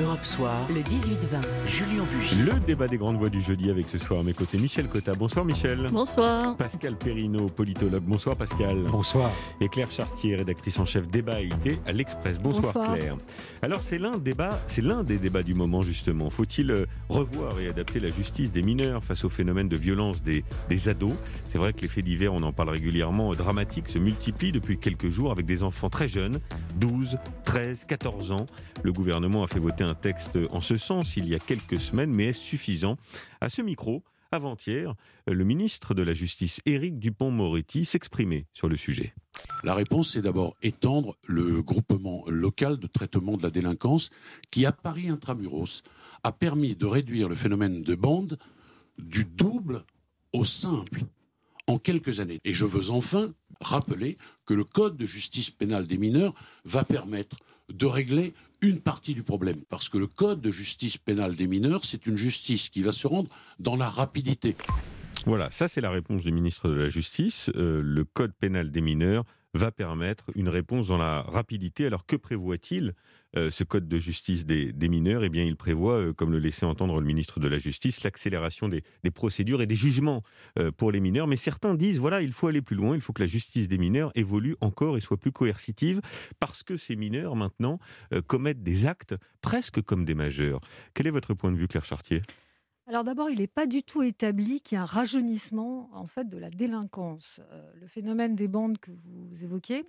Europe Soir, le 18-20, Julien Bugy. Le débat des grandes voix du jeudi avec ce soir à mes côtés Michel Cotta. Bonsoir Michel. Bonsoir. Pascal Perrino, politologue. Bonsoir Pascal. Bonsoir. Et Claire Chartier, rédactrice en chef débat IT à l'Express. Bonsoir, Bonsoir. Claire. Alors c'est l'un débat, c'est l'un des débats du moment justement. Faut-il euh, revoir et adapter la justice des mineurs face au phénomène de violence des, des ados? C'est vrai que les faits divers, on en parle régulièrement, euh, dramatiques, se multiplient depuis quelques jours avec des enfants très jeunes, 12, 13, 14 ans. Le gouvernement a fait voter un texte en ce sens il y a quelques semaines, mais est-ce suffisant? À ce micro, avant-hier, le ministre de la Justice, Éric Dupont-Moretti, s'exprimait sur le sujet. La réponse, c'est d'abord étendre le groupement local de traitement de la délinquance qui, à Paris intramuros, a permis de réduire le phénomène de bande du double au simple en quelques années. Et je veux enfin rappeler que le Code de justice pénale des mineurs va permettre de régler une partie du problème. Parce que le Code de justice pénale des mineurs, c'est une justice qui va se rendre dans la rapidité. Voilà, ça c'est la réponse du ministre de la Justice. Euh, le Code pénal des mineurs va permettre une réponse dans la rapidité. Alors que prévoit-il euh, ce Code de justice des, mineurs? Eh bien, il prévoit, euh, comme le laissait entendre le ministre de la Justice, l'accélération des, procédures et des jugements euh, pour les mineurs. Mais certains disent, voilà, il faut aller plus loin, il faut que la justice des mineurs évolue encore et soit plus coercitive, parce que ces mineurs, maintenant, commettent des actes presque comme des majeurs. Quel est votre point de vue, Claire Chartier? Alors d'abord, il n'est pas du tout établi qu'il y a un rajeunissement en fait de la délinquance. Euh, le phénomène des bandes que vous évoquez,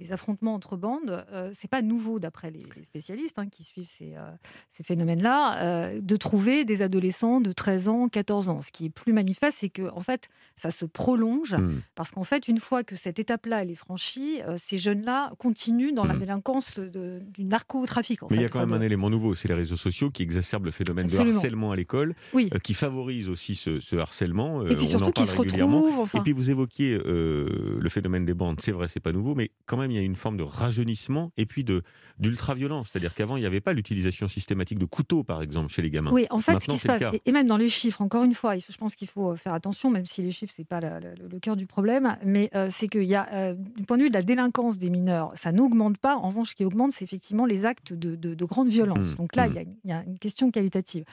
les affrontements entre bandes, euh, c'est pas nouveau d'après les, les spécialistes hein, qui suivent ces, euh, ces phénomènes-là, euh, de trouver des adolescents de 13 ans, 14 ans. Ce qui est plus manifeste, c'est que en fait, ça se prolonge Hmm. parce qu'en fait, une fois que cette étape-là elle est franchie, euh, ces jeunes-là continuent dans la Mhm. délinquance de- du narcotrafic. En Mais il y a quand même de- un élément nouveau, c'est les réseaux sociaux qui exacerbent le phénomène Absolument. de harcèlement à l'école, Oui. qui favorisent aussi ce, ce harcèlement. Et puis surtout parle se retrouvent. Enfin, Et puis vous évoquiez le phénomène des bandes, c'est vrai, c'est pas nouveau, mais quand même il y a une forme de rajeunissement et puis de d'ultra-violence. C'est-à-dire qu'avant il n'y avait pas l'utilisation systématique de couteaux, par exemple, chez les gamins. Oui, en fait, Maintenant, ce qui se passe, et- même dans les chiffres, encore une fois, je pense qu'il faut euh, faire attention, même si les chiffres, c'est pas la- la- le cœur du problème, mais euh, c'est qu'il y a, euh, du point de vue de la délinquance des mineurs, ça n'augmente pas. En revanche, ce qui augmente, c'est effectivement les actes de, de- de grande violence. Mmh, Donc là, mmh. y il y, a une question qualitative.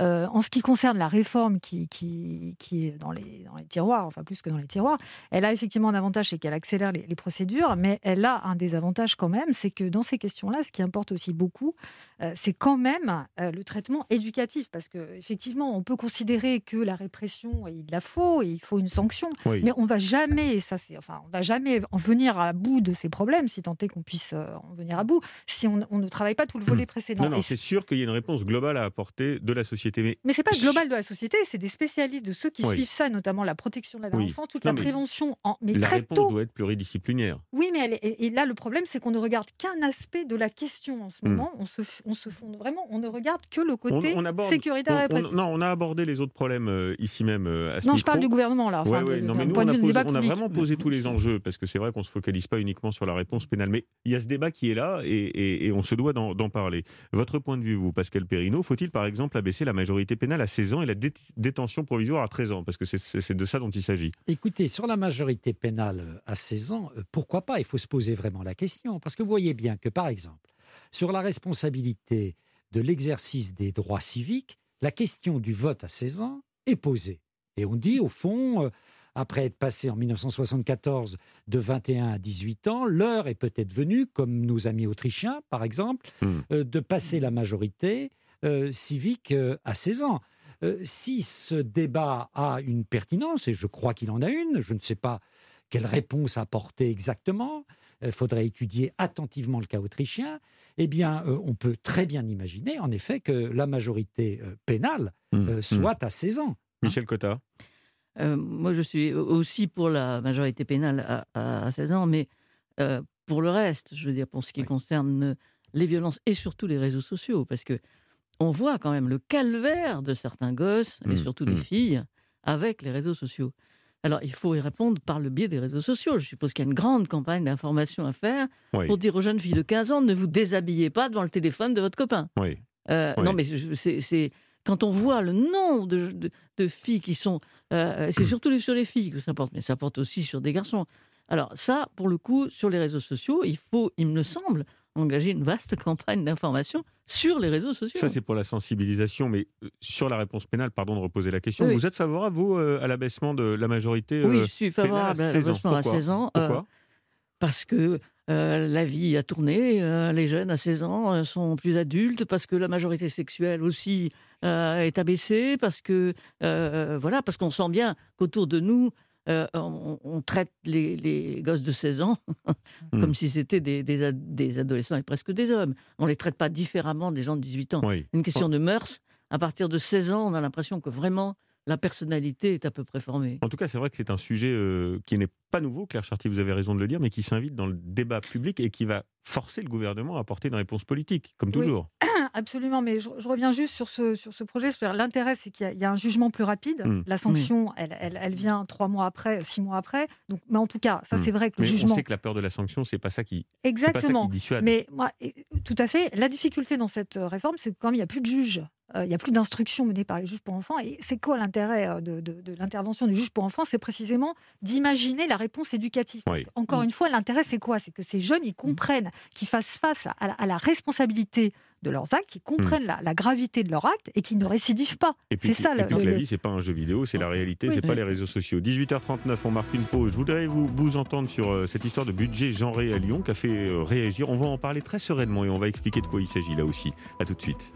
Euh, en ce qui concerne la réforme qui, qui, qui est dans les, dans les tiroirs, enfin plus que dans les tiroirs, elle a effectivement un avantage, c'est qu'elle accélère les, les procédures, mais elle a un désavantage quand même, c'est que dans ces questions-là, ce qui importe aussi beaucoup, euh, c'est quand même euh, le traitement éducatif, parce que effectivement, on peut considérer que la répression, il la faut, et il faut une sanction, Oui. mais on va jamais, et ça c'est, enfin, on va jamais en venir à bout de ces problèmes, si tant est qu'on puisse en venir à bout, si on, on ne travaille pas tout le volet précédent. Non, non, c'est sûr qu'il y a une réponse globale à apporter de la société. Mais mais c'est pas le global de la société, c'est des spécialistes de ceux qui Oui. suivent ça, notamment la protection de la Oui. enfance, toute Non, la mais prévention, en, mais la très réponse tôt. doit être pluridisciplinaire. Oui, mais elle est- et, et là le problème, c'est qu'on ne regarde qu'un aspect de la question en ce Hmm. moment. On se, on se fonde vraiment, on ne regarde que le côté on aborde, on- on- répressive. non, on a abordé les autres problèmes euh, ici même euh, à ce Non, je parle du gouvernement là. Ouais, enfin, ouais, de- non, mais nous, on a, posé- on vraiment posé tous les enjeux, parce que c'est vrai qu'on ne se focalise pas uniquement sur la réponse pénale. Mais il y a ce débat qui est là, et, et- et on se doit d'en d'en parler. Votre point de vue, vous, Pascal Perrino, faut-il par exemple abaisser la majorité pénale à 16 ans et la dé- détention provisoire à 13 ans Parce que c'est- de ça dont il s'agit. Écoutez, sur la majorité pénale euh, à 16 ans, euh, pourquoi pas? Il faut se poser vraiment la question. Parce que vous voyez bien que, par exemple, sur la responsabilité de l'exercice des droits civiques, la question du vote à 16 ans est posée. Et on dit, au fond, euh, après être passé en 1974 de 21 à 18 ans, l'heure est peut-être venue, comme nos amis autrichiens, par exemple, Hmm. euh, de passer la majorité euh, civique euh, à 16 ans. Euh, si ce débat a une pertinence, et je crois qu'il en a une, je ne sais pas quelle réponse apporter exactement, il faudrait étudier attentivement le cas autrichien, eh bien, euh, on peut très bien imaginer, en effet, que la majorité euh, pénale euh, hum. soit à 16 ans. Michel Cotta Euh, moi, je suis aussi pour la majorité pénale à, à- à 16 ans, mais euh, pour le reste, je veux dire, pour ce qui Oui. concerne les violences et surtout les réseaux sociaux, parce que on voit quand même le calvaire de certains gosses, et Mm, surtout des mm. filles, avec les réseaux sociaux. Alors, il faut y répondre par le biais des réseaux sociaux. Je suppose qu'il y a une grande campagne d'information à faire Oui. pour dire aux jeunes filles de 15 ans ne vous déshabillez pas devant le téléphone de votre copain. Oui. Euh, Oui. Non, mais c'est quand on voit le nombre de, de- de filles qui sont, euh, c'est surtout les- sur les filles que ça porte, mais ça porte aussi sur des garçons. Alors ça, pour le coup, sur les réseaux sociaux, il faut, il me semble, engagé une vaste campagne d'information sur les réseaux sociaux. Ça, c'est pour la sensibilisation, mais euh, sur la réponse pénale, pardon de reposer la question, Oui. vous êtes favorable, vous, euh, à l'abaissement de la majorité Oui, euh, je suis favorable à à 16 ans? l'abaissement à Pourquoi? 16 ans. euh, Pourquoi? parce que euh, la vie a tourné, euh, les jeunes à 16 ans sont plus adultes, parce que la majorité sexuelle aussi est abaissée, parce que voilà, parce qu'on sent bien qu'autour de nous, euh, on, on traite les, les gosses de 16 ans Hmm. comme si c'était des, des ad- des adolescents et presque des hommes. On les traite pas différemment des gens de 18 ans. Oui. Une question de mœurs. À partir de 16 ans, on a l'impression que vraiment la personnalité est à peu près formée. En tout cas, c'est vrai que c'est un sujet euh, qui n'est pas nouveau, Claire Chartier, vous avez raison de le dire, mais qui s'invite dans le débat public et qui va forcer le gouvernement à apporter une réponse politique, comme Oui. Absolument, mais je, je reviens juste sur ce, sur ce projet. L'intérêt, c'est qu'il y, a- il y a un jugement plus rapide. Mm. La sanction, elle, elle, elle vient trois mois après, six mois après. Donc, mais en tout cas, ça, Mm. c'est vrai que le Mais on jugement. sait que la peur de la sanction, c'est pas ça qui, c'est pas ça Exactement. qui dissuade. Mais moi, tout à fait. La difficulté dans cette euh, réforme, c'est que comme il n'y a plus de juges, euh, il n'y a plus d'instructions menées par les juges pour enfants. Et c'est quoi l'intérêt euh, de, de- de l'intervention du juge pour enfants? C'est précisément d'imaginer la réponse éducative. Parce Oui. encore Mm. une fois, l'intérêt, c'est quoi? C'est que ces jeunes, ils comprennent, qu'ils fassent face à la responsabilité de leurs actes, qu'ils comprennent la, la gravité de leurs actes et qu'ils ne récidivent pas. Et puis, C'est ça et puis le- la vie, c'est pas un jeu vidéo, c'est la réalité, Oui. c'est pas les réseaux sociaux. 18h39, on marque une pause. Je voudrais vous, vous entendre sur euh, cette histoire de budget genré à Lyon qui a fait euh, réagir. On va en parler très sereinement et on va expliquer de quoi il s'agit là aussi. À tout de suite.